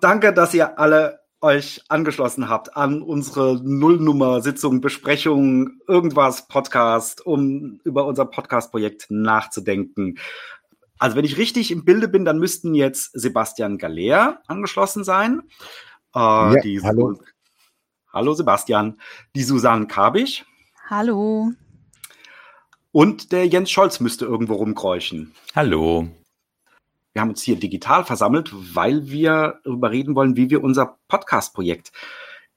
Danke, dass ihr alle euch angeschlossen habt an unsere Nullnummer-Sitzung, Besprechung, irgendwas, Podcast, um über unser Podcast-Projekt nachzudenken. Also wenn ich richtig im Bilde bin, dann müssten jetzt Sebastian Galer angeschlossen sein. Äh, ja, die, hallo. Hallo Sebastian. Die Susanne Kabich. Hallo. Und der Jens Scholz müsste irgendwo rumkräuchen. Hallo. Wir haben uns hier digital versammelt, weil wir darüber reden wollen, wie wir unser Podcast-Projekt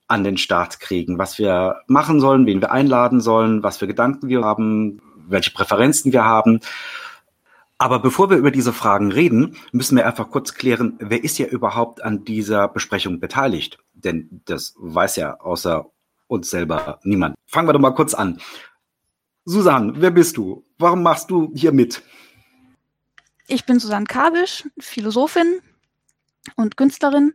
an den Start kriegen, was wir machen sollen, wen wir einladen sollen, was für Gedanken wir haben, welche Präferenzen wir haben. Aber bevor wir über diese Fragen reden, müssen wir einfach kurz klären, wer ist ja überhaupt an dieser Besprechung beteiligt? Denn das weiß ja außer uns selber niemand. Fangen wir doch mal kurz an. Susanne, wer bist du? Warum machst du hier mit? Ich bin Susanne Kabisch, Philosophin und Künstlerin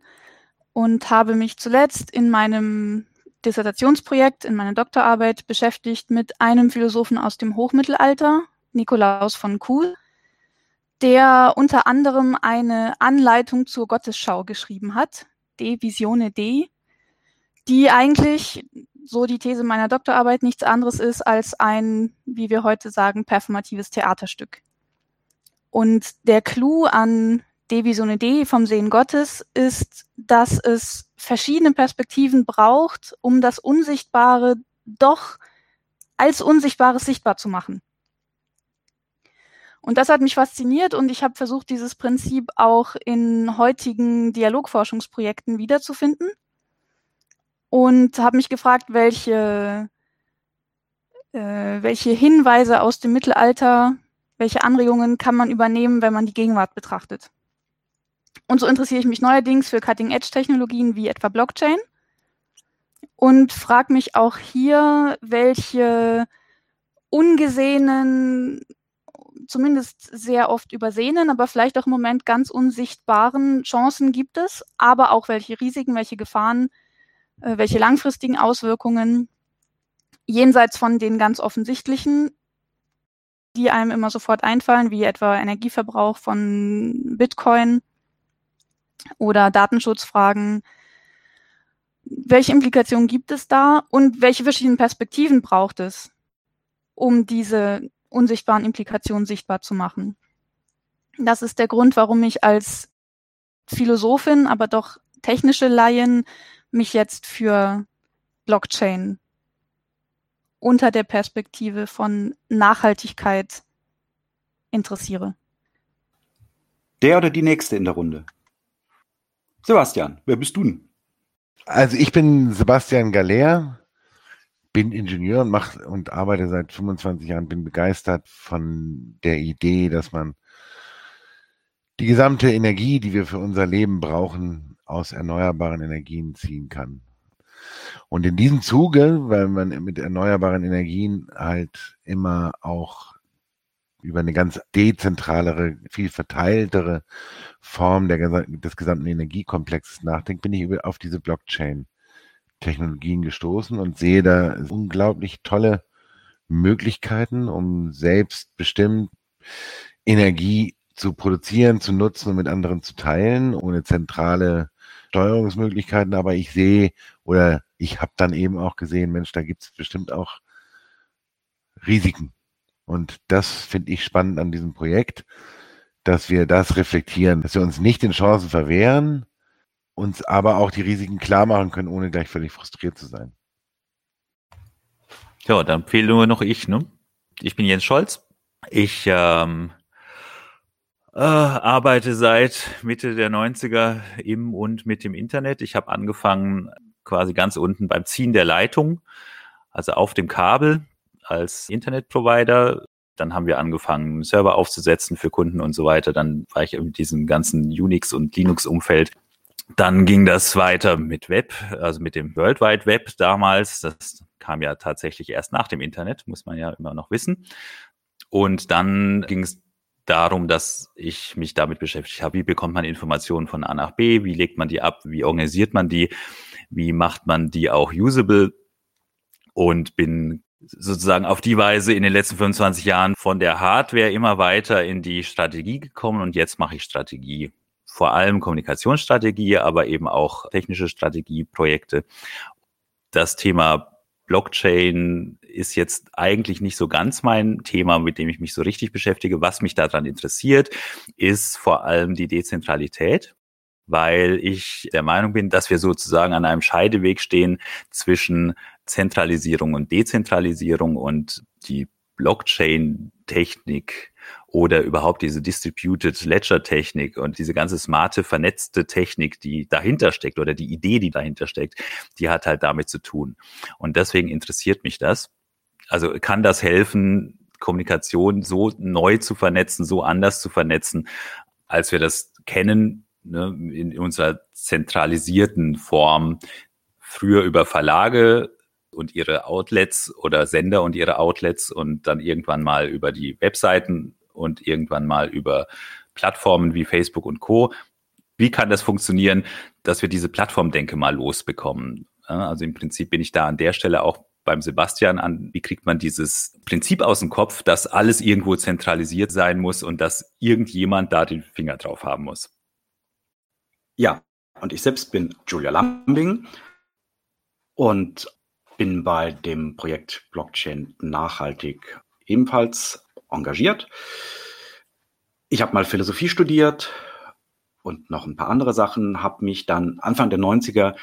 und habe mich zuletzt in meinem Dissertationsprojekt, in meiner Doktorarbeit beschäftigt mit einem Philosophen aus dem Hochmittelalter, Nikolaus von Kuhl, der unter anderem eine Anleitung zur Gottesschau geschrieben hat, De Visione Dei, die eigentlich, so die These meiner Doktorarbeit, nichts anderes ist als ein, wie wir heute sagen, performatives Theaterstück. Und der Clou an Devisone D vom Sehen Gottes ist, dass es verschiedene Perspektiven braucht, um das Unsichtbare doch als Unsichtbares sichtbar zu machen. Und das hat mich fasziniert und ich habe versucht, dieses Prinzip auch in heutigen Dialogforschungsprojekten wiederzufinden und habe mich gefragt, welche, äh, welche Hinweise aus dem Mittelalter welche Anregungen kann man übernehmen, wenn man die Gegenwart betrachtet? Und so interessiere ich mich neuerdings für Cutting-Edge-Technologien wie etwa Blockchain und frage mich auch hier, welche ungesehenen, zumindest sehr oft übersehenen, aber vielleicht auch im Moment ganz unsichtbaren Chancen gibt es, aber auch welche Risiken, welche Gefahren, äh, welche langfristigen Auswirkungen jenseits von den ganz offensichtlichen die einem immer sofort einfallen, wie etwa Energieverbrauch von Bitcoin oder Datenschutzfragen. Welche Implikationen gibt es da und welche verschiedenen Perspektiven braucht es, um diese unsichtbaren Implikationen sichtbar zu machen? Das ist der Grund, warum ich als Philosophin, aber doch technische Laien mich jetzt für Blockchain unter der Perspektive von Nachhaltigkeit interessiere. Der oder die nächste in der Runde? Sebastian, wer bist du denn? Also ich bin Sebastian Galer, bin Ingenieur und mach und arbeite seit 25 Jahren, bin begeistert von der Idee, dass man die gesamte Energie, die wir für unser Leben brauchen, aus erneuerbaren Energien ziehen kann. Und in diesem Zuge, weil man mit erneuerbaren Energien halt immer auch über eine ganz dezentralere, viel verteiltere Form der, des gesamten Energiekomplexes nachdenkt, bin ich auf diese Blockchain-Technologien gestoßen und sehe da unglaublich tolle Möglichkeiten, um selbstbestimmt Energie zu produzieren, zu nutzen und mit anderen zu teilen, ohne zentrale Steuerungsmöglichkeiten. Aber ich sehe oder ich habe dann eben auch gesehen, Mensch, da gibt es bestimmt auch Risiken. Und das finde ich spannend an diesem Projekt, dass wir das reflektieren, dass wir uns nicht den Chancen verwehren, uns aber auch die Risiken klar machen können, ohne gleich völlig frustriert zu sein. Ja, dann fehlt nur noch ich. Ne? Ich bin Jens Scholz. Ich ähm, äh, arbeite seit Mitte der 90er im und mit dem Internet. Ich habe angefangen quasi ganz unten beim Ziehen der Leitung, also auf dem Kabel als Internetprovider. Dann haben wir angefangen, Server aufzusetzen für Kunden und so weiter. Dann war ich in diesem ganzen Unix- und Linux-Umfeld. Dann ging das weiter mit Web, also mit dem World Wide Web damals. Das kam ja tatsächlich erst nach dem Internet, muss man ja immer noch wissen. Und dann ging es darum, dass ich mich damit beschäftigt habe, wie bekommt man Informationen von A nach B, wie legt man die ab, wie organisiert man die, wie macht man die auch usable und bin sozusagen auf die Weise in den letzten 25 Jahren von der Hardware immer weiter in die Strategie gekommen und jetzt mache ich Strategie vor allem Kommunikationsstrategie, aber eben auch technische Strategieprojekte. Das Thema Blockchain ist jetzt eigentlich nicht so ganz mein Thema, mit dem ich mich so richtig beschäftige. Was mich daran interessiert, ist vor allem die Dezentralität weil ich der Meinung bin, dass wir sozusagen an einem Scheideweg stehen zwischen Zentralisierung und Dezentralisierung und die Blockchain-Technik oder überhaupt diese Distributed Ledger-Technik und diese ganze smarte, vernetzte Technik, die dahinter steckt oder die Idee, die dahinter steckt, die hat halt damit zu tun. Und deswegen interessiert mich das. Also kann das helfen, Kommunikation so neu zu vernetzen, so anders zu vernetzen, als wir das kennen ne, in unserer zentralisierten Form früher über Verlage und ihre Outlets oder Sender und ihre Outlets und dann irgendwann mal über die Webseiten und irgendwann mal über Plattformen wie Facebook und Co. Wie kann das funktionieren, dass wir diese Plattformdenke mal losbekommen? Also im Prinzip bin ich da an der Stelle auch beim Sebastian an, wie kriegt man dieses Prinzip aus dem Kopf, dass alles irgendwo zentralisiert sein muss und dass irgendjemand da den Finger drauf haben muss. Ja, und ich selbst bin Julia Lambing und bin bei dem Projekt Blockchain nachhaltig ebenfalls engagiert. Ich habe mal Philosophie studiert und noch ein paar andere Sachen, habe mich dann Anfang der 90er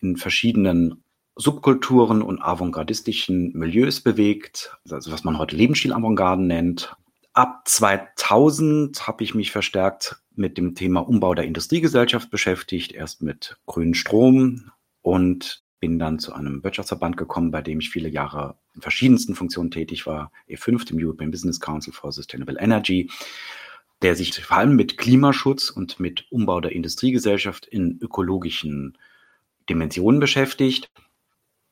in verschiedenen Subkulturen und avantgardistischen Milieus bewegt, also was man heute Lebensstil-Avantgarden nennt. Ab 2000 habe ich mich verstärkt mit dem Thema Umbau der Industriegesellschaft beschäftigt, erst mit grünen Strom und bin dann zu einem Wirtschaftsverband gekommen, bei dem ich viele Jahre in verschiedensten Funktionen tätig war, E5, dem European Business Council for Sustainable Energy, der sich vor allem mit Klimaschutz und mit Umbau der Industriegesellschaft in ökologischen Dimensionen beschäftigt.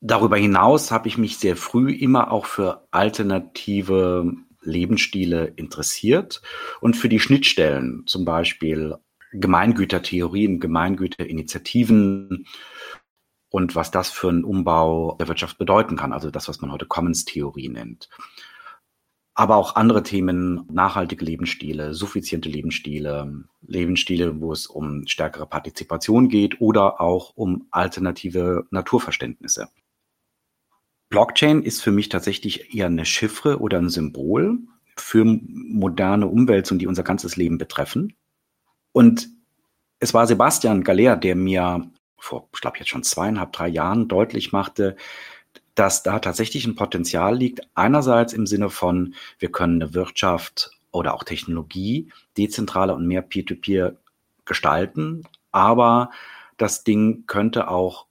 Darüber hinaus habe ich mich sehr früh immer auch für alternative Lebensstile interessiert und für die Schnittstellen, zum Beispiel Gemeingütertheorien, Gemeingüterinitiativen und was das für einen Umbau der Wirtschaft bedeuten kann, also das, was man heute Commons-Theorie nennt. Aber auch andere Themen, nachhaltige Lebensstile, suffiziente Lebensstile, Lebensstile, wo es um stärkere Partizipation geht oder auch um alternative Naturverständnisse. Blockchain ist für mich tatsächlich eher eine Chiffre oder ein Symbol für moderne Umwälzungen, die unser ganzes Leben betreffen. Und es war Sebastian Galler, der mir vor, ich glaube jetzt schon zweieinhalb, drei Jahren deutlich machte, dass da tatsächlich ein Potenzial liegt. Einerseits im Sinne von, wir können eine Wirtschaft oder auch Technologie dezentraler und mehr Peer-to-Peer -Peer gestalten, aber das Ding könnte auch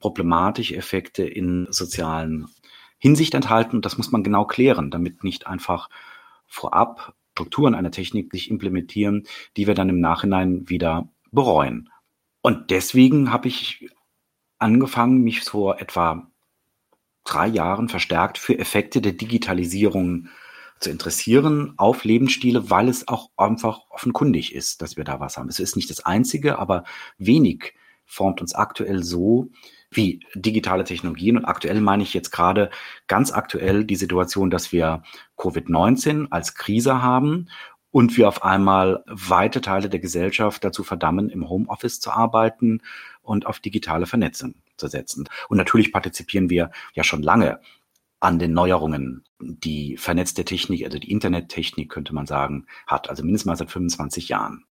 problematische Effekte in sozialen Hinsicht enthalten. das muss man genau klären, damit nicht einfach vorab Strukturen einer Technik sich implementieren, die wir dann im Nachhinein wieder bereuen. Und deswegen habe ich angefangen, mich vor etwa drei Jahren verstärkt für Effekte der Digitalisierung zu interessieren auf Lebensstile, weil es auch einfach offenkundig ist, dass wir da was haben. Es ist nicht das Einzige, aber wenig formt uns aktuell so wie digitale Technologien. Und aktuell meine ich jetzt gerade ganz aktuell die Situation, dass wir Covid-19 als Krise haben und wir auf einmal weite Teile der Gesellschaft dazu verdammen, im Homeoffice zu arbeiten und auf digitale Vernetzung zu setzen. Und natürlich partizipieren wir ja schon lange an den Neuerungen, die vernetzte Technik, also die Internettechnik, könnte man sagen, hat. Also mindestens mal seit 25 Jahren.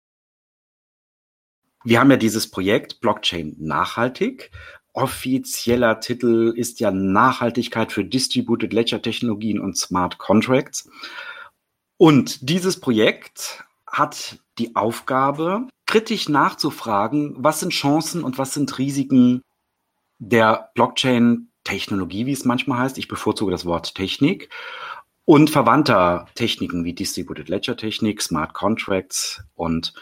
Wir haben ja dieses Projekt Blockchain nachhaltig. Offizieller Titel ist ja Nachhaltigkeit für Distributed Ledger Technologien und Smart Contracts. Und dieses Projekt hat die Aufgabe, kritisch nachzufragen, was sind Chancen und was sind Risiken der Blockchain-Technologie, wie es manchmal heißt. Ich bevorzuge das Wort Technik und verwandter Techniken wie Distributed Ledger Technik, Smart Contracts und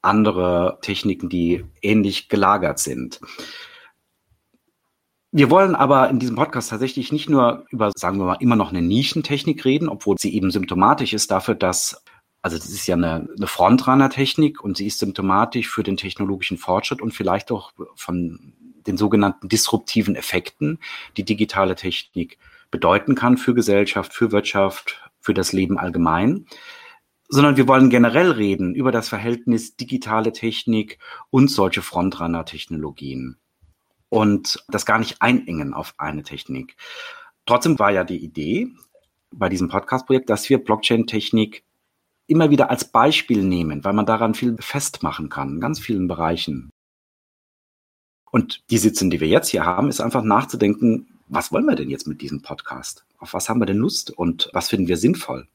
andere Techniken, die ähnlich gelagert sind. Wir wollen aber in diesem Podcast tatsächlich nicht nur über, sagen wir mal, immer noch eine Nischentechnik reden, obwohl sie eben symptomatisch ist dafür, dass, also das ist ja eine, eine Frontrunner-Technik und sie ist symptomatisch für den technologischen Fortschritt und vielleicht auch von den sogenannten disruptiven Effekten, die digitale Technik bedeuten kann für Gesellschaft, für Wirtschaft, für das Leben allgemein. Sondern wir wollen generell reden über das Verhältnis digitale Technik und solche Frontrunner-Technologien und das gar nicht einengen auf eine Technik. Trotzdem war ja die Idee bei diesem Podcast-Projekt, dass wir Blockchain-Technik immer wieder als Beispiel nehmen, weil man daran viel festmachen kann, in ganz vielen Bereichen. Und die Sitzung, die wir jetzt hier haben, ist einfach nachzudenken, was wollen wir denn jetzt mit diesem Podcast? Auf was haben wir denn Lust und was finden wir sinnvoll?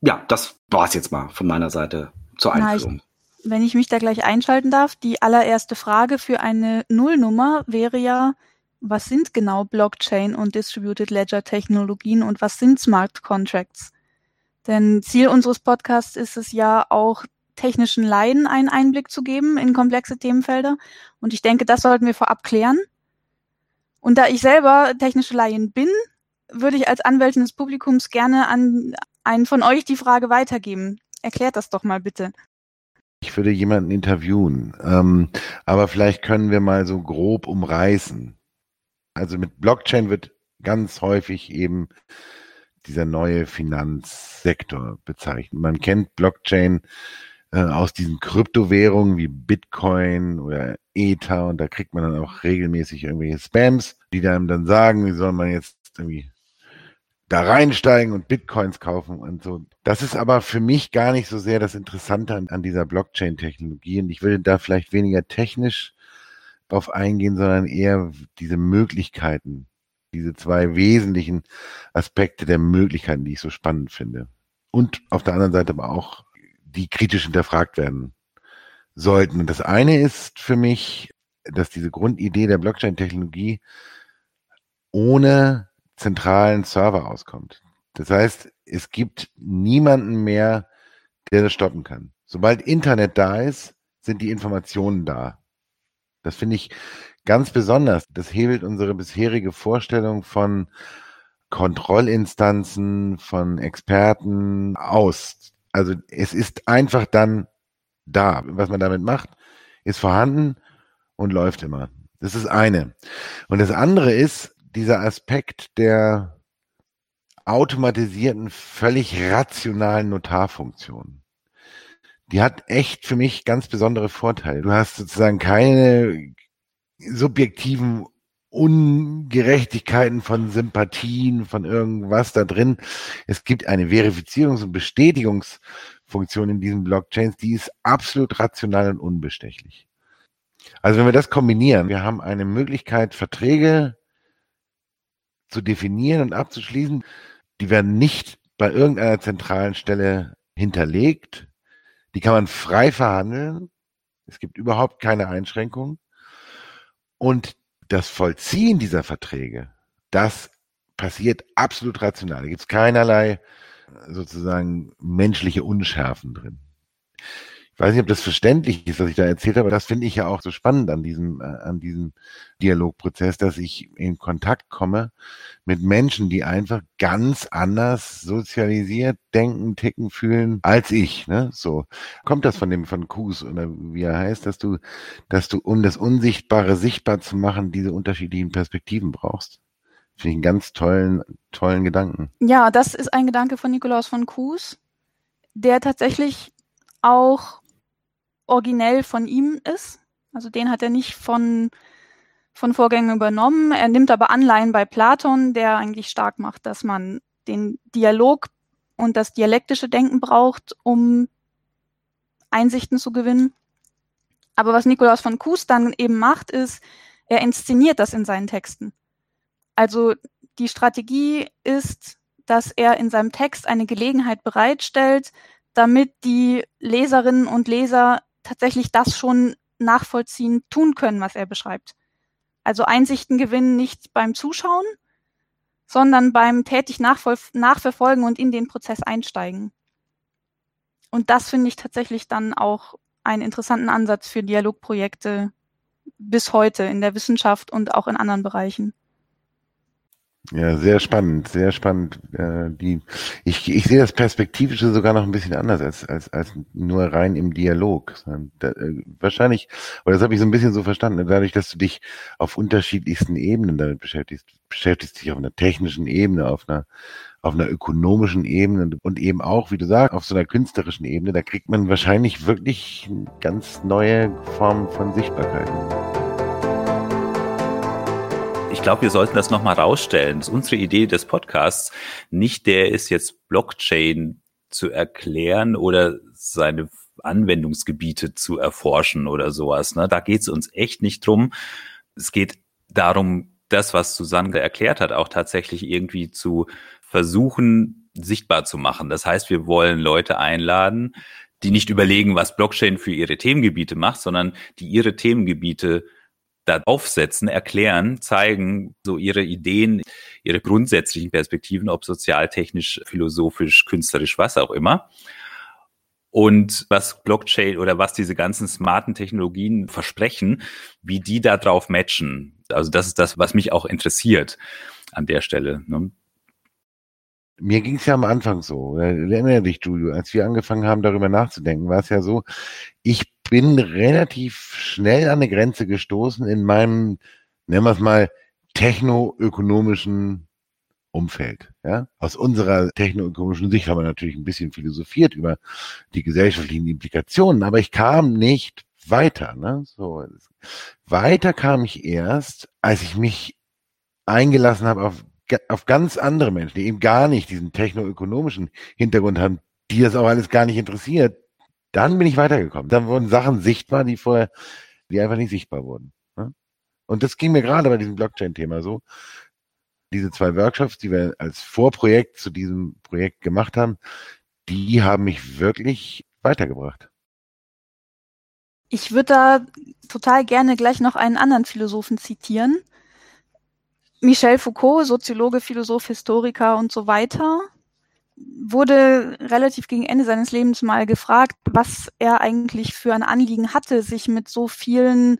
Ja, das war es jetzt mal von meiner Seite zur Einführung. Wenn ich mich da gleich einschalten darf, die allererste Frage für eine Nullnummer wäre ja, was sind genau Blockchain und Distributed Ledger Technologien und was sind Smart Contracts? Denn Ziel unseres Podcasts ist es ja auch, technischen Laien einen Einblick zu geben in komplexe Themenfelder. Und ich denke, das sollten wir vorab klären. Und da ich selber technische Laien bin, würde ich als Anwältin des Publikums gerne an einen von euch die Frage weitergeben. Erklärt das doch mal bitte. Ich würde jemanden interviewen, ähm, aber vielleicht können wir mal so grob umreißen. Also mit Blockchain wird ganz häufig eben dieser neue Finanzsektor bezeichnet. Man kennt Blockchain äh, aus diesen Kryptowährungen wie Bitcoin oder Ether und da kriegt man dann auch regelmäßig irgendwelche Spams, die einem dann sagen, wie soll man jetzt irgendwie da reinsteigen und Bitcoins kaufen und so. Das ist aber für mich gar nicht so sehr das Interessante an, an dieser Blockchain-Technologie und ich würde da vielleicht weniger technisch drauf eingehen, sondern eher diese Möglichkeiten, diese zwei wesentlichen Aspekte der Möglichkeiten, die ich so spannend finde. Und auf der anderen Seite aber auch die kritisch hinterfragt werden sollten. Und das eine ist für mich, dass diese Grundidee der Blockchain-Technologie ohne zentralen Server auskommt. Das heißt, es gibt niemanden mehr, der das stoppen kann. Sobald Internet da ist, sind die Informationen da. Das finde ich ganz besonders. Das hebelt unsere bisherige Vorstellung von Kontrollinstanzen, von Experten aus. Also es ist einfach dann da. Was man damit macht, ist vorhanden und läuft immer. Das ist eine. Und das andere ist dieser Aspekt der automatisierten, völlig rationalen Notarfunktion. Die hat echt für mich ganz besondere Vorteile. Du hast sozusagen keine subjektiven Ungerechtigkeiten von Sympathien, von irgendwas da drin. Es gibt eine Verifizierungs- und Bestätigungsfunktion in diesen Blockchains, die ist absolut rational und unbestechlich. Also wenn wir das kombinieren, wir haben eine Möglichkeit, Verträge zu definieren und abzuschließen, die werden nicht bei irgendeiner zentralen Stelle hinterlegt. Die kann man frei verhandeln. Es gibt überhaupt keine Einschränkungen. Und das Vollziehen dieser Verträge, das passiert absolut rational. Da gibt es keinerlei sozusagen menschliche Unschärfen drin. Weiß nicht, ob das verständlich ist, was ich da erzählt habe, aber das finde ich ja auch so spannend an diesem, äh, an diesem Dialogprozess, dass ich in Kontakt komme mit Menschen, die einfach ganz anders sozialisiert denken, ticken, fühlen als ich. Ne? So kommt das von dem von Kus oder wie er heißt, dass du, dass du um das Unsichtbare sichtbar zu machen, diese unterschiedlichen Perspektiven brauchst. Finde ich einen ganz tollen, tollen Gedanken. Ja, das ist ein Gedanke von Nikolaus von Kuhs, der tatsächlich auch originell von ihm ist. Also den hat er nicht von, von Vorgängen übernommen. Er nimmt aber Anleihen bei Platon, der eigentlich stark macht, dass man den Dialog und das dialektische Denken braucht, um Einsichten zu gewinnen. Aber was Nikolaus von Kues dann eben macht, ist, er inszeniert das in seinen Texten. Also die Strategie ist, dass er in seinem Text eine Gelegenheit bereitstellt, damit die Leserinnen und Leser tatsächlich das schon nachvollziehen tun können, was er beschreibt. Also Einsichten gewinnen nicht beim Zuschauen, sondern beim tätig nachverfolgen und in den Prozess einsteigen. Und das finde ich tatsächlich dann auch einen interessanten Ansatz für Dialogprojekte bis heute in der Wissenschaft und auch in anderen Bereichen. Ja, sehr spannend, sehr spannend. Äh, die, ich, ich sehe das Perspektivische sogar noch ein bisschen anders als, als, als nur rein im Dialog. Da, äh, wahrscheinlich, oder das habe ich so ein bisschen so verstanden, dadurch, dass du dich auf unterschiedlichsten Ebenen damit beschäftigst, beschäftigst dich auf einer technischen Ebene, auf einer, auf einer ökonomischen Ebene und eben auch, wie du sagst, auf so einer künstlerischen Ebene, da kriegt man wahrscheinlich wirklich ganz neue Formen von Sichtbarkeiten ich glaube, wir sollten das nochmal rausstellen. Das unsere Idee des Podcasts nicht der ist, jetzt Blockchain zu erklären oder seine Anwendungsgebiete zu erforschen oder sowas. Ne? Da geht es uns echt nicht drum. Es geht darum, das, was Susanne erklärt hat, auch tatsächlich irgendwie zu versuchen, sichtbar zu machen. Das heißt, wir wollen Leute einladen, die nicht überlegen, was Blockchain für ihre Themengebiete macht, sondern die ihre Themengebiete da aufsetzen, erklären, zeigen, so ihre Ideen, ihre grundsätzlichen Perspektiven, ob sozialtechnisch, philosophisch, künstlerisch, was auch immer. Und was Blockchain oder was diese ganzen smarten Technologien versprechen, wie die da drauf matchen. Also das ist das, was mich auch interessiert an der Stelle. Ne? Mir ging es ja am Anfang so. Erinnere dich, Julio, als wir angefangen haben, darüber nachzudenken, war es ja so, ich bin relativ schnell an eine Grenze gestoßen in meinem, nennen wir es mal, technoökonomischen Umfeld. Ja? Aus unserer technoökonomischen Sicht haben wir natürlich ein bisschen philosophiert über die gesellschaftlichen Implikationen, aber ich kam nicht weiter. Ne? So, weiter kam ich erst, als ich mich eingelassen habe auf, auf ganz andere Menschen, die eben gar nicht diesen technoökonomischen Hintergrund haben, die das auch alles gar nicht interessiert, dann bin ich weitergekommen. Dann wurden Sachen sichtbar, die vorher, die einfach nicht sichtbar wurden. Ne? Und das ging mir gerade bei diesem Blockchain-Thema so. Diese zwei Workshops, die wir als Vorprojekt zu diesem Projekt gemacht haben, die haben mich wirklich weitergebracht. Ich würde da total gerne gleich noch einen anderen Philosophen zitieren. Michel Foucault, Soziologe, Philosoph, Historiker und so weiter, wurde relativ gegen Ende seines Lebens mal gefragt, was er eigentlich für ein Anliegen hatte, sich mit so vielen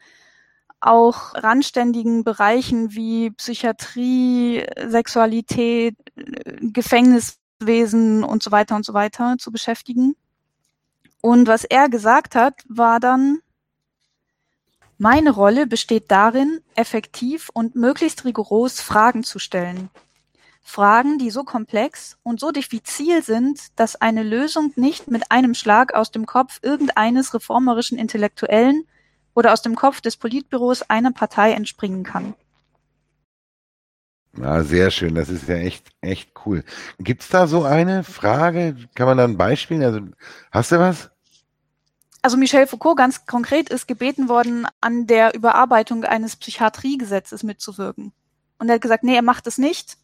auch randständigen Bereichen wie Psychiatrie, Sexualität, Gefängniswesen und so weiter und so weiter zu beschäftigen. Und was er gesagt hat, war dann, meine Rolle besteht darin, effektiv und möglichst rigoros Fragen zu stellen. Fragen, die so komplex und so diffizil sind, dass eine Lösung nicht mit einem Schlag aus dem Kopf irgendeines reformerischen Intellektuellen oder aus dem Kopf des Politbüros einer Partei entspringen kann. Ja, sehr schön. Das ist ja echt, echt cool. Gibt's da so eine Frage? Kann man da ein Beispiel? Also, hast du was? Also Michel Foucault ganz konkret ist gebeten worden, an der Überarbeitung eines Psychiatriegesetzes mitzuwirken. Und er hat gesagt, nee, er macht es nicht,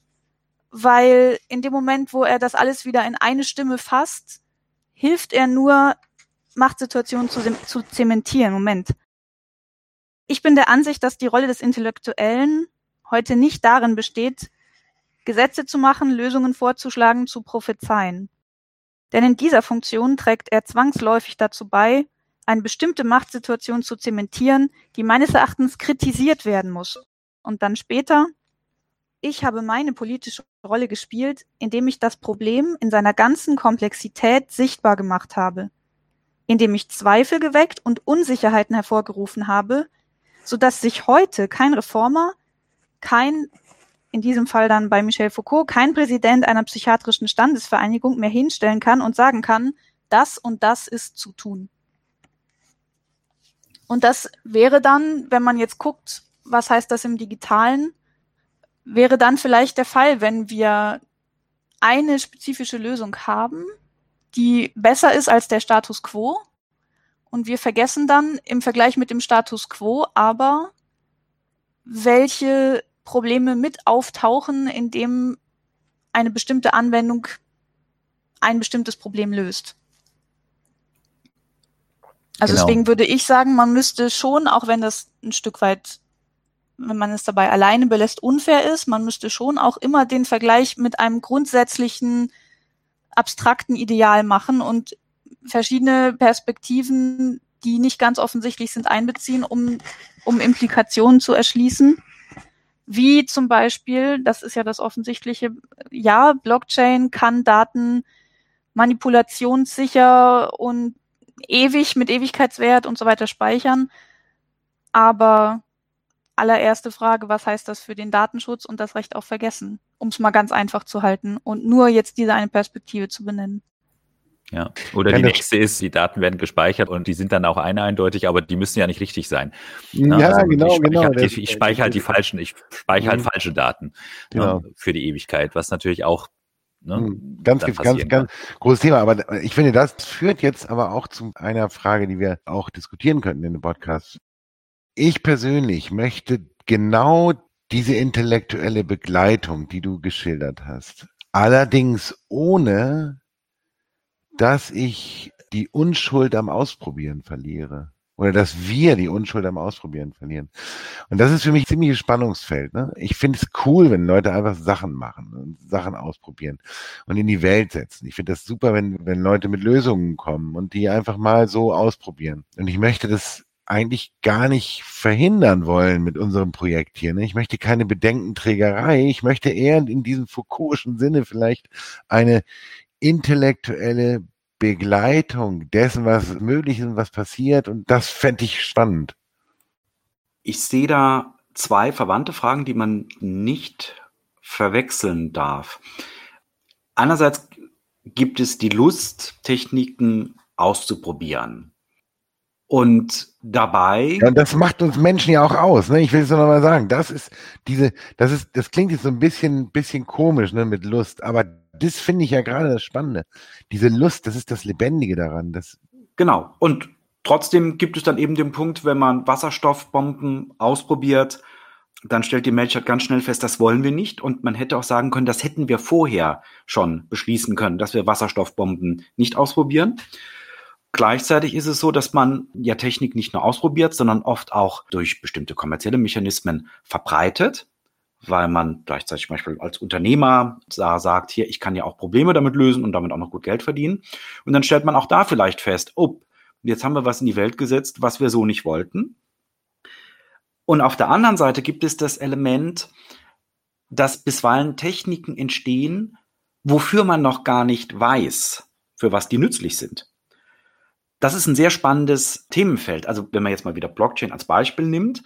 weil in dem Moment, wo er das alles wieder in eine Stimme fasst, hilft er nur, Machtsituationen zu, zu zementieren. Moment. Ich bin der Ansicht, dass die Rolle des Intellektuellen heute nicht darin besteht, Gesetze zu machen, Lösungen vorzuschlagen, zu prophezeien. Denn in dieser Funktion trägt er zwangsläufig dazu bei, eine bestimmte Machtsituation zu zementieren, die meines Erachtens kritisiert werden muss und dann später ich habe meine politische Rolle gespielt, indem ich das Problem in seiner ganzen Komplexität sichtbar gemacht habe, indem ich Zweifel geweckt und Unsicherheiten hervorgerufen habe, so dass sich heute kein Reformer, kein in diesem Fall dann bei Michel Foucault, kein Präsident einer psychiatrischen Standesvereinigung mehr hinstellen kann und sagen kann, das und das ist zu tun. Und das wäre dann, wenn man jetzt guckt, was heißt das im digitalen, wäre dann vielleicht der Fall, wenn wir eine spezifische Lösung haben, die besser ist als der Status quo. Und wir vergessen dann im Vergleich mit dem Status quo aber, welche Probleme mit auftauchen, indem eine bestimmte Anwendung ein bestimmtes Problem löst. Also genau. deswegen würde ich sagen, man müsste schon, auch wenn das ein Stück weit wenn man es dabei alleine belässt, unfair ist. Man müsste schon auch immer den Vergleich mit einem grundsätzlichen abstrakten Ideal machen und verschiedene Perspektiven, die nicht ganz offensichtlich sind, einbeziehen, um, um Implikationen zu erschließen. Wie zum Beispiel, das ist ja das offensichtliche, ja, Blockchain kann Daten manipulationssicher und ewig mit Ewigkeitswert und so weiter speichern. Aber allererste Frage, was heißt das für den Datenschutz und das Recht auf Vergessen, um es mal ganz einfach zu halten und nur jetzt diese eine Perspektive zu benennen. Ja. Oder Kann die nächste ist, die Daten werden gespeichert und die sind dann auch eine eindeutig, aber die müssen ja nicht richtig sein. Ja, also genau, ich genau. Halt die, ich speichere halt die falschen, ich speichere halt mhm. falsche Daten genau. ne, für die Ewigkeit, was natürlich auch Ne, mhm. ganz, ganz, ganz großes Thema. Aber ich finde, das führt jetzt aber auch zu einer Frage, die wir auch diskutieren könnten in dem Podcast. Ich persönlich möchte genau diese intellektuelle Begleitung, die du geschildert hast. Allerdings ohne dass ich die Unschuld am Ausprobieren verliere. Oder dass wir die Unschuld am Ausprobieren verlieren. Und das ist für mich ziemliches Spannungsfeld. Ne? Ich finde es cool, wenn Leute einfach Sachen machen und Sachen ausprobieren und in die Welt setzen. Ich finde das super, wenn, wenn Leute mit Lösungen kommen und die einfach mal so ausprobieren. Und ich möchte das eigentlich gar nicht verhindern wollen mit unserem Projekt hier. Ne? Ich möchte keine Bedenkenträgerei. Ich möchte eher in diesem Foucault'schen Sinne vielleicht eine intellektuelle Begleitung dessen, was möglich ist und was passiert. Und das fände ich spannend. Ich sehe da zwei verwandte Fragen, die man nicht verwechseln darf. Einerseits gibt es die Lust, Techniken auszuprobieren. Und dabei. Ja, das macht uns Menschen ja auch aus, ne? Ich will es nur noch mal sagen. Das ist diese, das ist, das klingt jetzt so ein bisschen, bisschen komisch, ne, mit Lust, aber das finde ich ja gerade das Spannende. Diese Lust, das ist das Lebendige daran. Das genau. Und trotzdem gibt es dann eben den Punkt, wenn man Wasserstoffbomben ausprobiert, dann stellt die Menschheit ganz schnell fest, das wollen wir nicht. Und man hätte auch sagen können, das hätten wir vorher schon beschließen können, dass wir Wasserstoffbomben nicht ausprobieren. Gleichzeitig ist es so, dass man ja Technik nicht nur ausprobiert, sondern oft auch durch bestimmte kommerzielle Mechanismen verbreitet weil man gleichzeitig zum Beispiel als Unternehmer sagt, hier, ich kann ja auch Probleme damit lösen und damit auch noch gut Geld verdienen. Und dann stellt man auch da vielleicht fest, oh, jetzt haben wir was in die Welt gesetzt, was wir so nicht wollten. Und auf der anderen Seite gibt es das Element, dass bisweilen Techniken entstehen, wofür man noch gar nicht weiß, für was die nützlich sind. Das ist ein sehr spannendes Themenfeld. Also wenn man jetzt mal wieder Blockchain als Beispiel nimmt,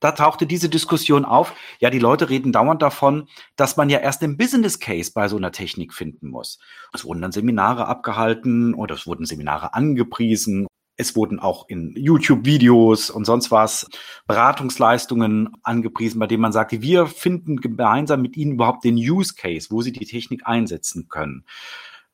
da tauchte diese Diskussion auf. Ja, die Leute reden dauernd davon, dass man ja erst den Business Case bei so einer Technik finden muss. Es wurden dann Seminare abgehalten oder es wurden Seminare angepriesen. Es wurden auch in YouTube-Videos und sonst was Beratungsleistungen angepriesen, bei denen man sagte, wir finden gemeinsam mit Ihnen überhaupt den Use Case, wo Sie die Technik einsetzen können.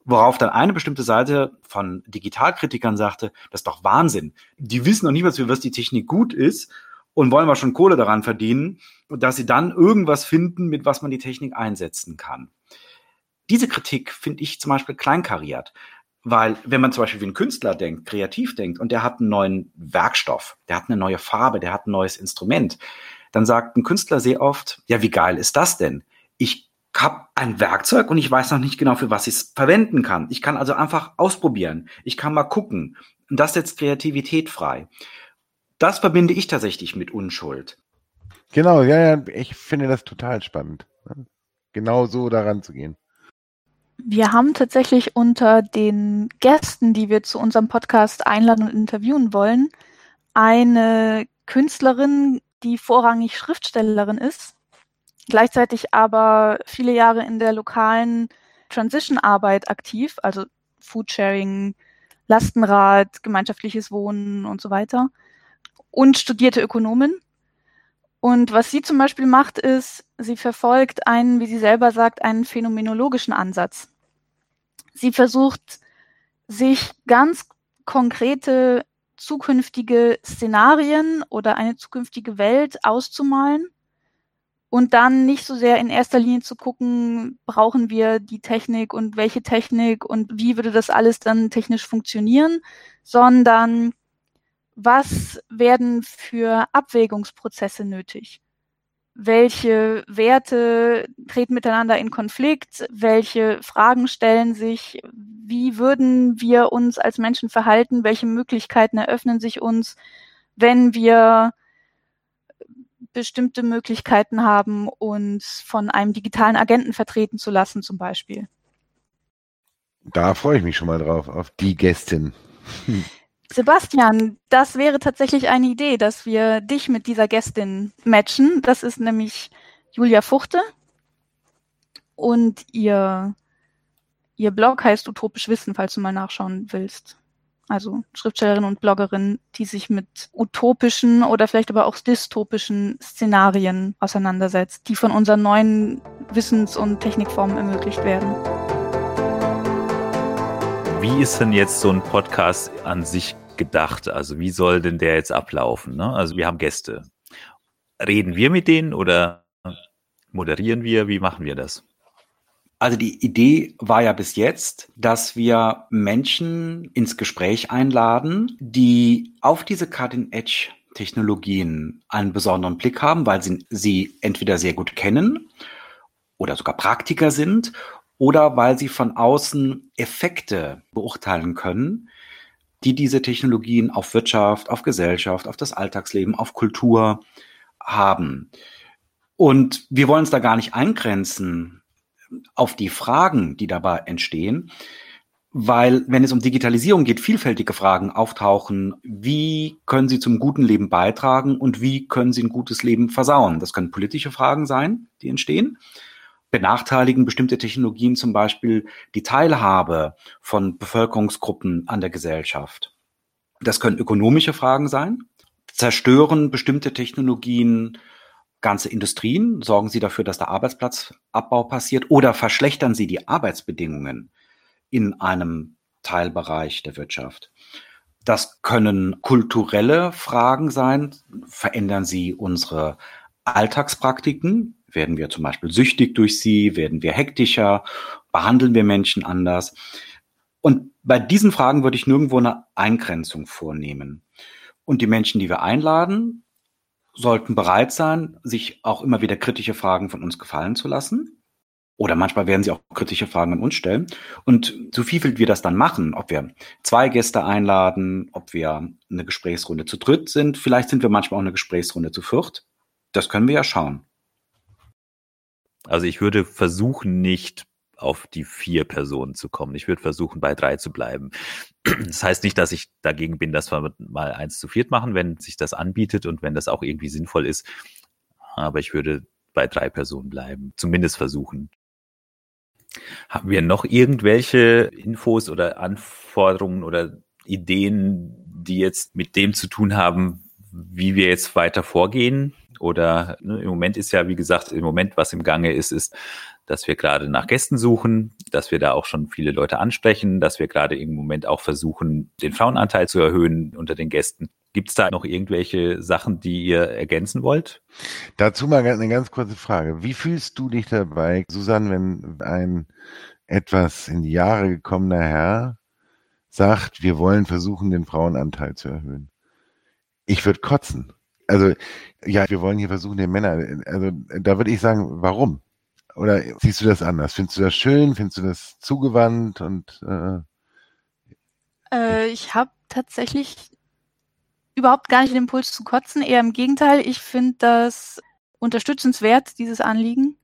Worauf dann eine bestimmte Seite von Digitalkritikern sagte, das ist doch Wahnsinn. Die wissen noch nicht mal, für was die Technik gut ist und wollen wir schon Kohle daran verdienen, dass sie dann irgendwas finden, mit was man die Technik einsetzen kann. Diese Kritik finde ich zum Beispiel kleinkariert. Weil wenn man zum Beispiel wie ein Künstler denkt, kreativ denkt und der hat einen neuen Werkstoff, der hat eine neue Farbe, der hat ein neues Instrument, dann sagt ein Künstler sehr oft, ja, wie geil ist das denn? Ich habe ein Werkzeug und ich weiß noch nicht genau, für was ich es verwenden kann. Ich kann also einfach ausprobieren. Ich kann mal gucken. Und das setzt Kreativität frei das verbinde ich tatsächlich mit Unschuld. Genau, ja, ja, ich finde das total spannend. Ne? Genau so daran zu gehen. Wir haben tatsächlich unter den Gästen, die wir zu unserem Podcast einladen und interviewen wollen, eine Künstlerin, die vorrangig Schriftstellerin ist, gleichzeitig aber viele Jahre in der lokalen Transition-Arbeit aktiv, also Foodsharing, Lastenrad, gemeinschaftliches Wohnen und so weiter und studierte Ökonomin. Und was sie zum Beispiel macht, ist, sie verfolgt einen, wie sie selber sagt, einen phänomenologischen Ansatz. Sie versucht, sich ganz konkrete zukünftige Szenarien oder eine zukünftige Welt auszumalen und dann nicht so sehr in erster Linie zu gucken, brauchen wir die Technik und welche Technik und wie würde das alles dann technisch funktionieren, sondern was werden für Abwägungsprozesse nötig? Welche Werte treten miteinander in Konflikt? Welche Fragen stellen sich? Wie würden wir uns als Menschen verhalten? Welche Möglichkeiten eröffnen sich uns, wenn wir bestimmte Möglichkeiten haben, uns von einem digitalen Agenten vertreten zu lassen, zum Beispiel. Da freue ich mich schon mal drauf, auf die Gästin. Sebastian, das wäre tatsächlich eine Idee, dass wir dich mit dieser Gästin matchen. Das ist nämlich Julia Fuchte. Und ihr, ihr Blog heißt Utopisch Wissen, falls du mal nachschauen willst. Also Schriftstellerin und Bloggerin, die sich mit utopischen oder vielleicht aber auch dystopischen Szenarien auseinandersetzt, die von unseren neuen Wissens- und Technikformen ermöglicht werden. Wie ist denn jetzt so ein Podcast an sich gedacht? Also wie soll denn der jetzt ablaufen? Ne? Also wir haben Gäste. Reden wir mit denen oder moderieren wir? Wie machen wir das? Also die Idee war ja bis jetzt, dass wir Menschen ins Gespräch einladen, die auf diese Cutting-Edge-Technologien einen besonderen Blick haben, weil sie sie entweder sehr gut kennen oder sogar Praktiker sind oder weil sie von außen Effekte beurteilen können, die diese Technologien auf Wirtschaft, auf Gesellschaft, auf das Alltagsleben, auf Kultur haben. Und wir wollen uns da gar nicht eingrenzen auf die Fragen, die dabei entstehen, weil wenn es um Digitalisierung geht, vielfältige Fragen auftauchen. Wie können Sie zum guten Leben beitragen und wie können Sie ein gutes Leben versauen? Das können politische Fragen sein, die entstehen benachteiligen bestimmte Technologien zum Beispiel die Teilhabe von Bevölkerungsgruppen an der Gesellschaft. Das können ökonomische Fragen sein. Zerstören bestimmte Technologien ganze Industrien? Sorgen sie dafür, dass der Arbeitsplatzabbau passiert? Oder verschlechtern sie die Arbeitsbedingungen in einem Teilbereich der Wirtschaft? Das können kulturelle Fragen sein. Verändern sie unsere Alltagspraktiken? Werden wir zum Beispiel süchtig durch sie? Werden wir hektischer? Behandeln wir Menschen anders? Und bei diesen Fragen würde ich nirgendwo eine Eingrenzung vornehmen. Und die Menschen, die wir einladen, sollten bereit sein, sich auch immer wieder kritische Fragen von uns gefallen zu lassen. Oder manchmal werden sie auch kritische Fragen an uns stellen. Und so vielfältig wir das dann machen, ob wir zwei Gäste einladen, ob wir eine Gesprächsrunde zu dritt sind, vielleicht sind wir manchmal auch eine Gesprächsrunde zu viert. Das können wir ja schauen. Also ich würde versuchen, nicht auf die vier Personen zu kommen. Ich würde versuchen, bei drei zu bleiben. Das heißt nicht, dass ich dagegen bin, dass wir mal eins zu viert machen, wenn sich das anbietet und wenn das auch irgendwie sinnvoll ist. Aber ich würde bei drei Personen bleiben, zumindest versuchen. Haben wir noch irgendwelche Infos oder Anforderungen oder Ideen, die jetzt mit dem zu tun haben, wie wir jetzt weiter vorgehen? Oder ne, im Moment ist ja, wie gesagt, im Moment, was im Gange ist, ist, dass wir gerade nach Gästen suchen, dass wir da auch schon viele Leute ansprechen, dass wir gerade im Moment auch versuchen, den Frauenanteil zu erhöhen unter den Gästen. Gibt es da noch irgendwelche Sachen, die ihr ergänzen wollt? Dazu mal eine ganz kurze Frage. Wie fühlst du dich dabei, Susanne, wenn ein etwas in die Jahre gekommener Herr sagt, wir wollen versuchen, den Frauenanteil zu erhöhen? Ich würde kotzen also ja, wir wollen hier versuchen, den Männer, also da würde ich sagen, warum? Oder siehst du das anders? Findest du das schön? Findest du das zugewandt? Und äh, äh, ich habe tatsächlich überhaupt gar nicht den Impuls zu kotzen, eher im Gegenteil. Ich finde das unterstützenswert, dieses Anliegen.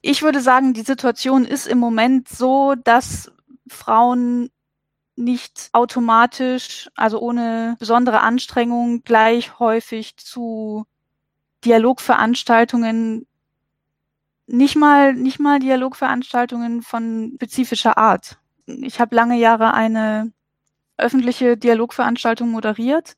Ich würde sagen, die Situation ist im Moment so, dass Frauen nicht automatisch, also ohne besondere Anstrengung, gleich häufig zu Dialogveranstaltungen, nicht mal, nicht mal Dialogveranstaltungen von spezifischer Art. Ich habe lange Jahre eine öffentliche Dialogveranstaltung moderiert.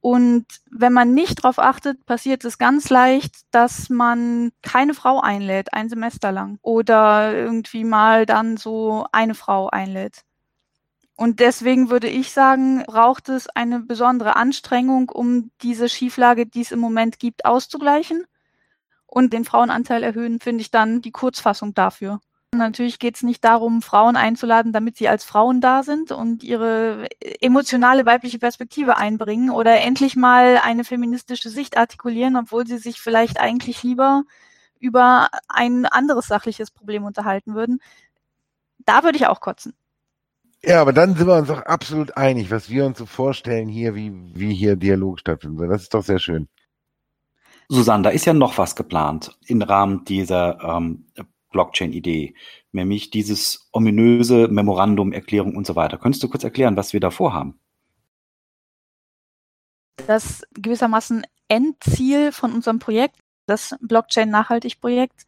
Und wenn man nicht darauf achtet, passiert es ganz leicht, dass man keine Frau einlädt, ein Semester lang. Oder irgendwie mal dann so eine Frau einlädt. Und deswegen würde ich sagen, braucht es eine besondere Anstrengung, um diese Schieflage, die es im Moment gibt, auszugleichen. Und den Frauenanteil erhöhen, finde ich dann die Kurzfassung dafür. Natürlich geht es nicht darum, Frauen einzuladen, damit sie als Frauen da sind und ihre emotionale weibliche Perspektive einbringen oder endlich mal eine feministische Sicht artikulieren, obwohl sie sich vielleicht eigentlich lieber über ein anderes sachliches Problem unterhalten würden. Da würde ich auch kotzen. Ja, aber dann sind wir uns auch absolut einig, was wir uns so vorstellen hier, wie, wie hier Dialog stattfinden soll. Das ist doch sehr schön. Susanne, da ist ja noch was geplant im Rahmen dieser ähm, Blockchain-Idee, nämlich dieses ominöse Memorandum, Erklärung und so weiter. Könntest du kurz erklären, was wir da vorhaben? Das gewissermaßen Endziel von unserem Projekt, das Blockchain-Nachhaltig-Projekt,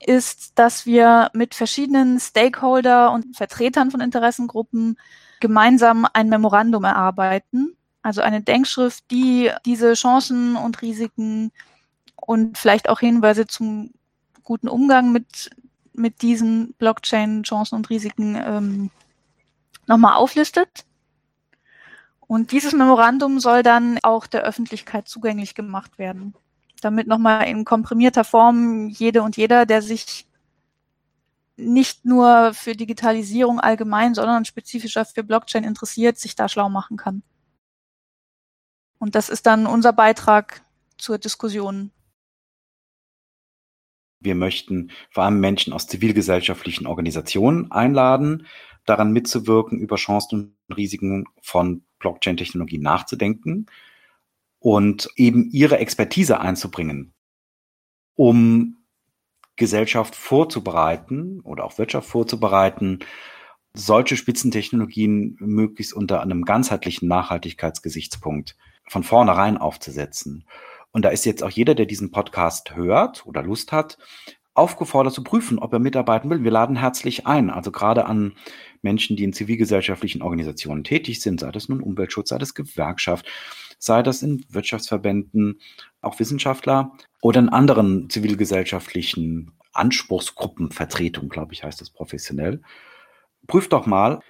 ist, dass wir mit verschiedenen Stakeholder und Vertretern von Interessengruppen gemeinsam ein Memorandum erarbeiten, also eine Denkschrift, die diese Chancen und Risiken und vielleicht auch Hinweise zum guten Umgang mit, mit diesen Blockchain-Chancen und Risiken ähm, nochmal auflistet. Und dieses Memorandum soll dann auch der Öffentlichkeit zugänglich gemacht werden, damit nochmal in komprimierter Form jede und jeder, der sich nicht nur für Digitalisierung allgemein, sondern spezifischer für Blockchain interessiert, sich da schlau machen kann. Und das ist dann unser Beitrag zur Diskussion. Wir möchten vor allem Menschen aus zivilgesellschaftlichen Organisationen einladen, daran mitzuwirken, über Chancen und Risiken von Blockchain-Technologie nachzudenken und eben ihre Expertise einzubringen, um Gesellschaft vorzubereiten oder auch Wirtschaft vorzubereiten, solche Spitzentechnologien möglichst unter einem ganzheitlichen Nachhaltigkeitsgesichtspunkt von vornherein aufzusetzen. Und da ist jetzt auch jeder, der diesen Podcast hört oder Lust hat, aufgefordert zu prüfen, ob er mitarbeiten will. Wir laden herzlich ein, also gerade an Menschen, die in zivilgesellschaftlichen Organisationen tätig sind, sei das nun Umweltschutz, sei das Gewerkschaft, sei das in Wirtschaftsverbänden, auch Wissenschaftler oder in anderen zivilgesellschaftlichen Anspruchsgruppenvertretung, glaube ich, heißt das professionell. Prüft doch mal,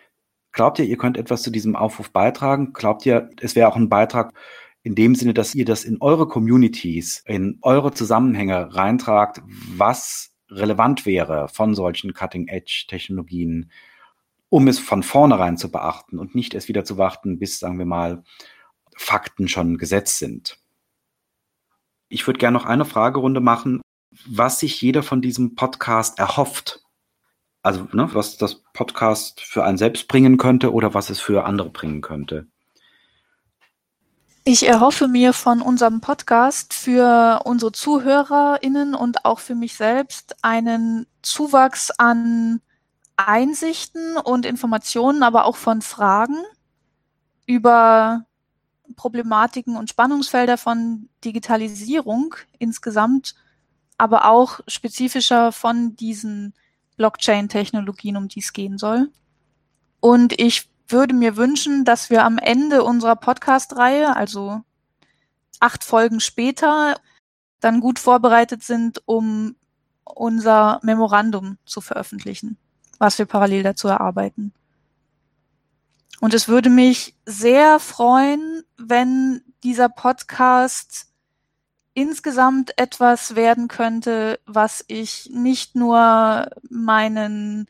Glaubt ihr, ihr könnt etwas zu diesem Aufruf beitragen? Glaubt ihr, es wäre auch ein Beitrag in dem Sinne, dass ihr das in eure Communities, in eure Zusammenhänge reintragt, was relevant wäre von solchen Cutting-Edge-Technologien, um es von vornherein zu beachten und nicht erst wieder zu warten, bis, sagen wir mal, Fakten schon gesetzt sind. Ich würde gerne noch eine Fragerunde machen, was sich jeder von diesem Podcast erhofft also, ne, was das Podcast für einen selbst bringen könnte oder was es für andere bringen könnte. Ich erhoffe mir von unserem Podcast für unsere ZuhörerInnen und auch für mich selbst einen Zuwachs an Einsichten und Informationen, aber auch von Fragen über Problematiken und Spannungsfelder von Digitalisierung insgesamt, aber auch spezifischer von diesen Blockchain-Technologien, um die es gehen soll. Und ich würde mir wünschen, dass wir am Ende unserer Podcast-Reihe, also acht Folgen später, dann gut vorbereitet sind, um unser Memorandum zu veröffentlichen, was wir parallel dazu erarbeiten. Und es würde mich sehr freuen, wenn dieser Podcast insgesamt etwas werden könnte, was ich nicht nur meinen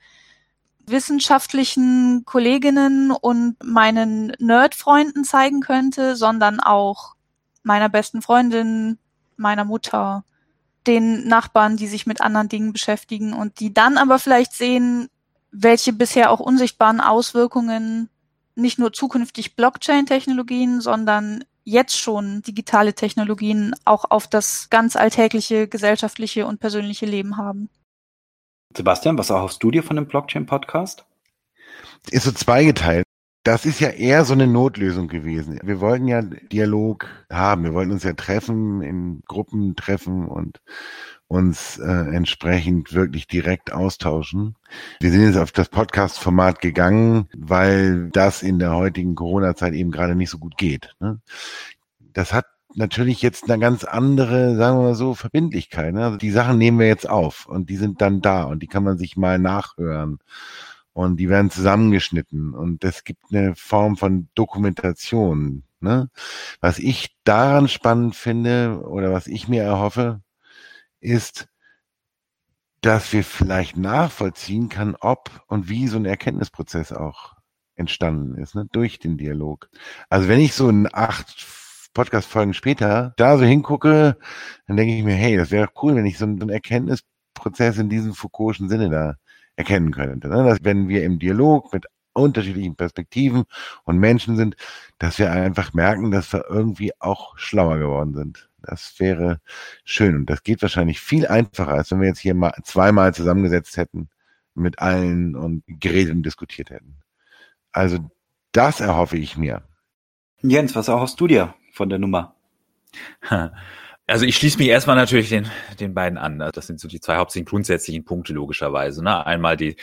wissenschaftlichen Kolleginnen und meinen Nerdfreunden zeigen könnte, sondern auch meiner besten Freundin, meiner Mutter, den Nachbarn, die sich mit anderen Dingen beschäftigen und die dann aber vielleicht sehen, welche bisher auch unsichtbaren Auswirkungen nicht nur zukünftig Blockchain-Technologien, sondern jetzt schon digitale Technologien auch auf das ganz alltägliche gesellschaftliche und persönliche Leben haben. Sebastian, was erhoffst du dir von dem Blockchain-Podcast? Ist so zweigeteilt. Das ist ja eher so eine Notlösung gewesen. Wir wollten ja Dialog haben. Wir wollten uns ja treffen, in Gruppen treffen und uns äh, entsprechend wirklich direkt austauschen. Wir sind jetzt auf das Podcast-Format gegangen, weil das in der heutigen Corona-Zeit eben gerade nicht so gut geht. Ne? Das hat natürlich jetzt eine ganz andere, sagen wir mal so, Verbindlichkeit. Ne? Also die Sachen nehmen wir jetzt auf und die sind dann da und die kann man sich mal nachhören und die werden zusammengeschnitten und es gibt eine Form von Dokumentation. Ne? Was ich daran spannend finde oder was ich mir erhoffe, ist, dass wir vielleicht nachvollziehen kann, ob und wie so ein Erkenntnisprozess auch entstanden ist, ne, durch den Dialog. Also wenn ich so in acht Podcast-Folgen später da so hingucke, dann denke ich mir, hey, das wäre cool, wenn ich so einen, Erkenntnisprozess in diesem Foucault'schen Sinne da erkennen könnte. Ne? Dass wenn wir im Dialog mit unterschiedlichen Perspektiven und Menschen sind, dass wir einfach merken, dass wir irgendwie auch schlauer geworden sind. Das wäre schön. Und das geht wahrscheinlich viel einfacher, als wenn wir jetzt hier mal zweimal zusammengesetzt hätten mit allen und geredet und diskutiert hätten. Also das erhoffe ich mir. Jens, was erhoffst du dir von der Nummer? Also ich schließe mich erstmal natürlich den, den beiden an. Das sind so die zwei hauptsächlichen grundsätzlichen Punkte logischerweise. Ne? Einmal die,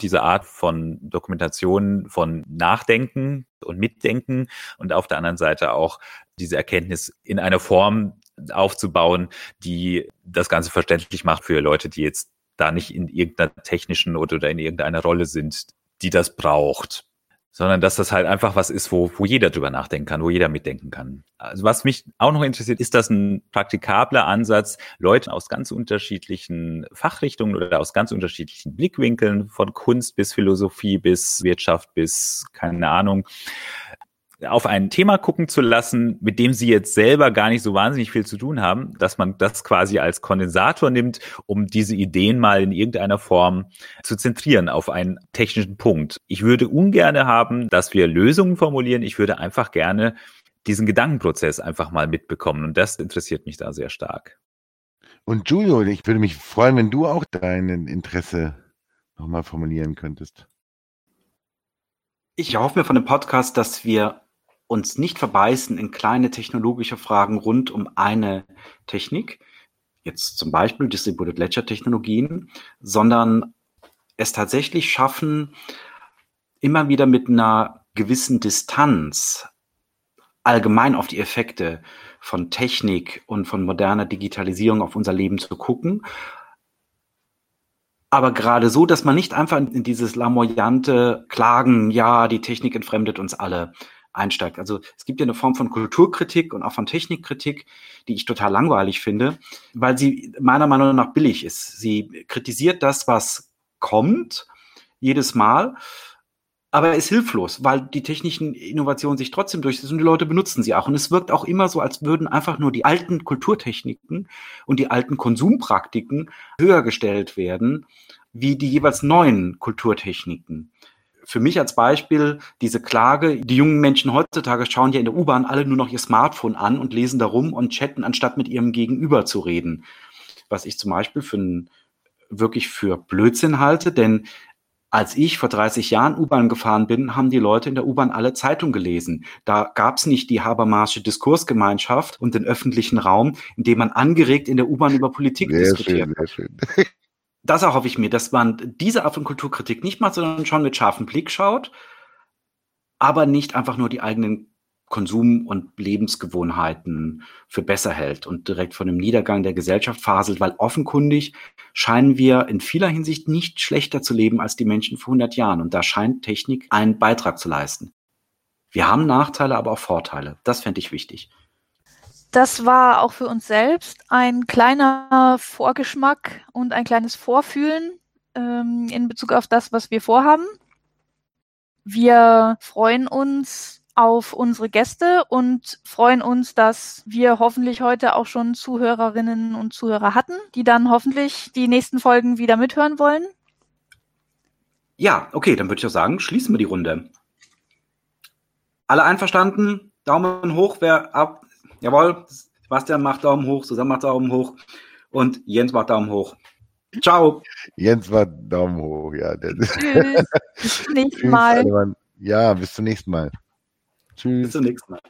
diese Art von Dokumentation von Nachdenken und Mitdenken und auf der anderen Seite auch diese Erkenntnis in einer Form aufzubauen, die das Ganze verständlich macht für Leute, die jetzt da nicht in irgendeiner technischen oder in irgendeiner Rolle sind, die das braucht sondern dass das halt einfach was ist, wo, wo jeder drüber nachdenken kann, wo jeder mitdenken kann. Also was mich auch noch interessiert, ist das ein praktikabler Ansatz, Leute aus ganz unterschiedlichen Fachrichtungen oder aus ganz unterschiedlichen Blickwinkeln, von Kunst bis Philosophie bis Wirtschaft bis keine Ahnung, auf ein Thema gucken zu lassen, mit dem sie jetzt selber gar nicht so wahnsinnig viel zu tun haben, dass man das quasi als Kondensator nimmt, um diese Ideen mal in irgendeiner Form zu zentrieren auf einen technischen Punkt. Ich würde ungerne haben, dass wir Lösungen formulieren. Ich würde einfach gerne diesen Gedankenprozess einfach mal mitbekommen. Und das interessiert mich da sehr stark. Und Julio, ich würde mich freuen, wenn du auch dein Interesse nochmal formulieren könntest. Ich erhoffe mir von dem Podcast, dass wir uns nicht verbeißen in kleine technologische Fragen rund um eine Technik, jetzt zum Beispiel Distributed Ledger Technologien, sondern es tatsächlich schaffen, immer wieder mit einer gewissen Distanz allgemein auf die Effekte von Technik und von moderner Digitalisierung auf unser Leben zu gucken. Aber gerade so, dass man nicht einfach in dieses lamoyante Klagen, ja, die Technik entfremdet uns alle, einsteigt. Also es gibt ja eine Form von Kulturkritik und auch von Technikkritik, die ich total langweilig finde, weil sie meiner Meinung nach billig ist. Sie kritisiert das, was kommt, jedes Mal, aber ist hilflos, weil die technischen Innovationen sich trotzdem durchsetzen und die Leute benutzen sie auch. Und es wirkt auch immer so, als würden einfach nur die alten Kulturtechniken und die alten Konsumpraktiken höher gestellt werden, wie die jeweils neuen Kulturtechniken für mich als Beispiel diese Klage, die jungen Menschen heutzutage schauen ja in der U-Bahn alle nur noch ihr Smartphone an und lesen darum und chatten, anstatt mit ihrem Gegenüber zu reden. Was ich zum Beispiel für ein, wirklich für Blödsinn halte, denn als ich vor 30 Jahren U-Bahn gefahren bin, haben die Leute in der U-Bahn alle Zeitung gelesen. Da gab es nicht die Habermasche Diskursgemeinschaft und den öffentlichen Raum, in dem man angeregt in der U-Bahn über Politik sehr diskutiert. Schön, sehr schön. das erhoffe ich mir, dass man diese Art von Kulturkritik nicht macht, sondern schon mit scharfem Blick schaut, aber nicht einfach nur die eigenen Konsum- und Lebensgewohnheiten für besser hält und direkt von dem Niedergang der Gesellschaft faselt, weil offenkundig scheinen wir in vieler Hinsicht nicht schlechter zu leben als die Menschen vor 100 Jahren. Und da scheint Technik einen Beitrag zu leisten. Wir haben Nachteile, aber auch Vorteile. Das fände ich wichtig. Das war auch für uns selbst ein kleiner Vorgeschmack und ein kleines Vorfühlen ähm, in Bezug auf das, was wir vorhaben. Wir freuen uns auf unsere Gäste und freuen uns, dass wir hoffentlich heute auch schon Zuhörerinnen und Zuhörer hatten, die dann hoffentlich die nächsten Folgen wieder mithören wollen. Ja, okay, dann würde ich auch sagen, schließen wir die Runde. Alle einverstanden? Daumen hoch, wer ab, Jawohl, Sebastian macht Daumen hoch, Susanne macht Daumen hoch und Jens macht Daumen hoch. Ciao. Jens macht Daumen hoch, ja. Tschüss. bis zum nächsten Mal. Ja, bis zum nächsten Mal. Tschüss. Bis zum nächsten Mal.